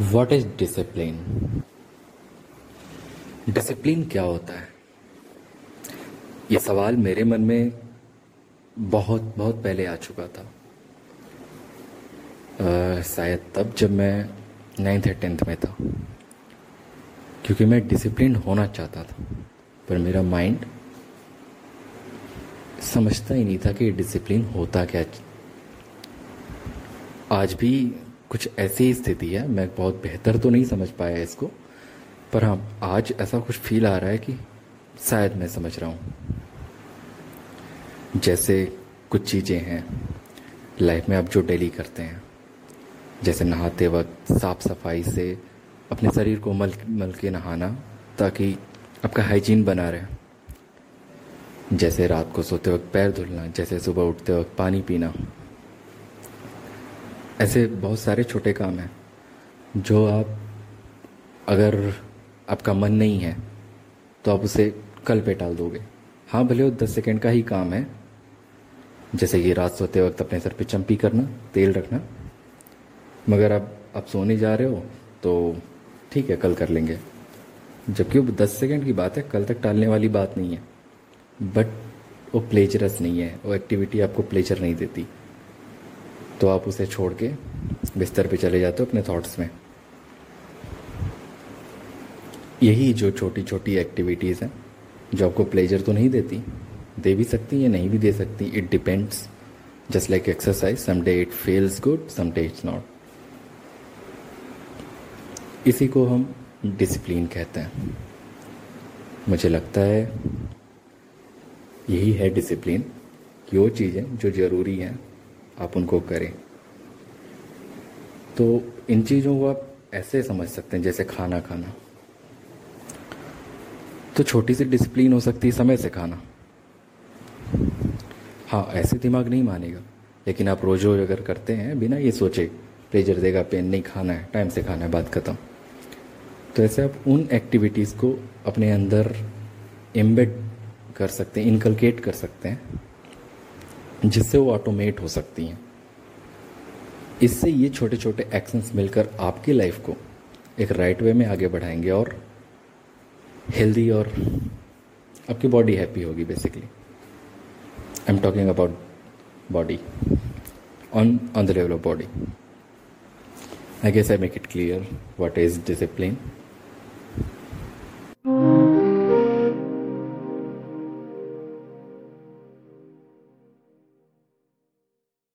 What is discipline discipline क्या होता है? ये सवाल मेरे मन में बहुत बहुत पहले आ चुका था। शायद तब जब मैं नाइन्थ या टेंथ में था। क्योंकि मैं डिसिप्लिन होना चाहता था, पर मेरा माइंड समझता ही नहीं था कि डिसिप्लिन होता क्या। आज भी कुछ ऐसी स्थिति है, मैं बहुत बेहतर तो नहीं समझ पाया इसको, पर हाँ आज ऐसा कुछ फील आ रहा है कि शायद मैं समझ रहा हूँ। जैसे कुछ चीज़ें हैं लाइफ में आप जो डेली करते हैं, जैसे नहाते वक्त साफ़ सफ़ाई से अपने शरीर को मल मल के नहाना, ताकि आपका हाइजीन बना रहे। जैसे रात को सोते वक्त पैर धुलना, जैसे सुबह उठते वक्त पानी पीना। ऐसे बहुत सारे छोटे काम हैं, जो आप, अगर आपका मन नहीं है तो आप उसे कल पे टाल दोगे। हाँ भले वो दस सेकेंड का ही काम है, जैसे कि रात सोते वक्त अपने सर पे चंपी करना, तेल रखना, मगर अब आप सोने जा रहे हो तो ठीक है, कल कर लेंगे। जबकि वो दस सेकेंड की बात है, कल तक टालने वाली बात नहीं है। बट वो प्लेजरस नहीं है, वो एक्टिविटी आपको प्लेजर नहीं देती। तो आप उसे छोड़ के बिस्तर पे चले जाते हो अपने थॉट्स में। यही जो छोटी छोटी एक्टिविटीज़ हैं, जो आपको प्लेजर तो नहीं देती, दे भी सकती या नहीं भी दे सकती it depends just like exercise some day it feels good some day it's not इसी को हम डिसिप्लिन कहते हैं। मुझे लगता है यही है डिसिप्लिन वो चीज़ें जो ज़रूरी हैं। आप उनको करें। तो इन चीज़ों को आप ऐसे समझ सकते हैं, जैसे खाना खाना। तो छोटी सी डिसिप्लिन हो सकती है समय से खाना। हाँ ऐसे दिमाग नहीं मानेगा। लेकिन आप रोज रोज अगर करते हैं, बिना ये सोचे प्लेजर देगा पेन नहीं, खाना है टाइम से खाना है, बात ख़त्म। तो ऐसे आप उन एक्टिविटीज़ को अपने अंदर एम्बेड कर सकते हैं इनकलकेट कर सकते हैं। जिससे वो ऑटोमेट हो सकती हैं। इससे ये छोटे छोटे एक्शंस मिलकर आपकी लाइफ को एक राइट वे में आगे बढ़ाएँगे और हेल्दी और आपकी बॉडी हैप्पी होगी basically I am talking about body on on the level of body I guess I make it clear what is discipline.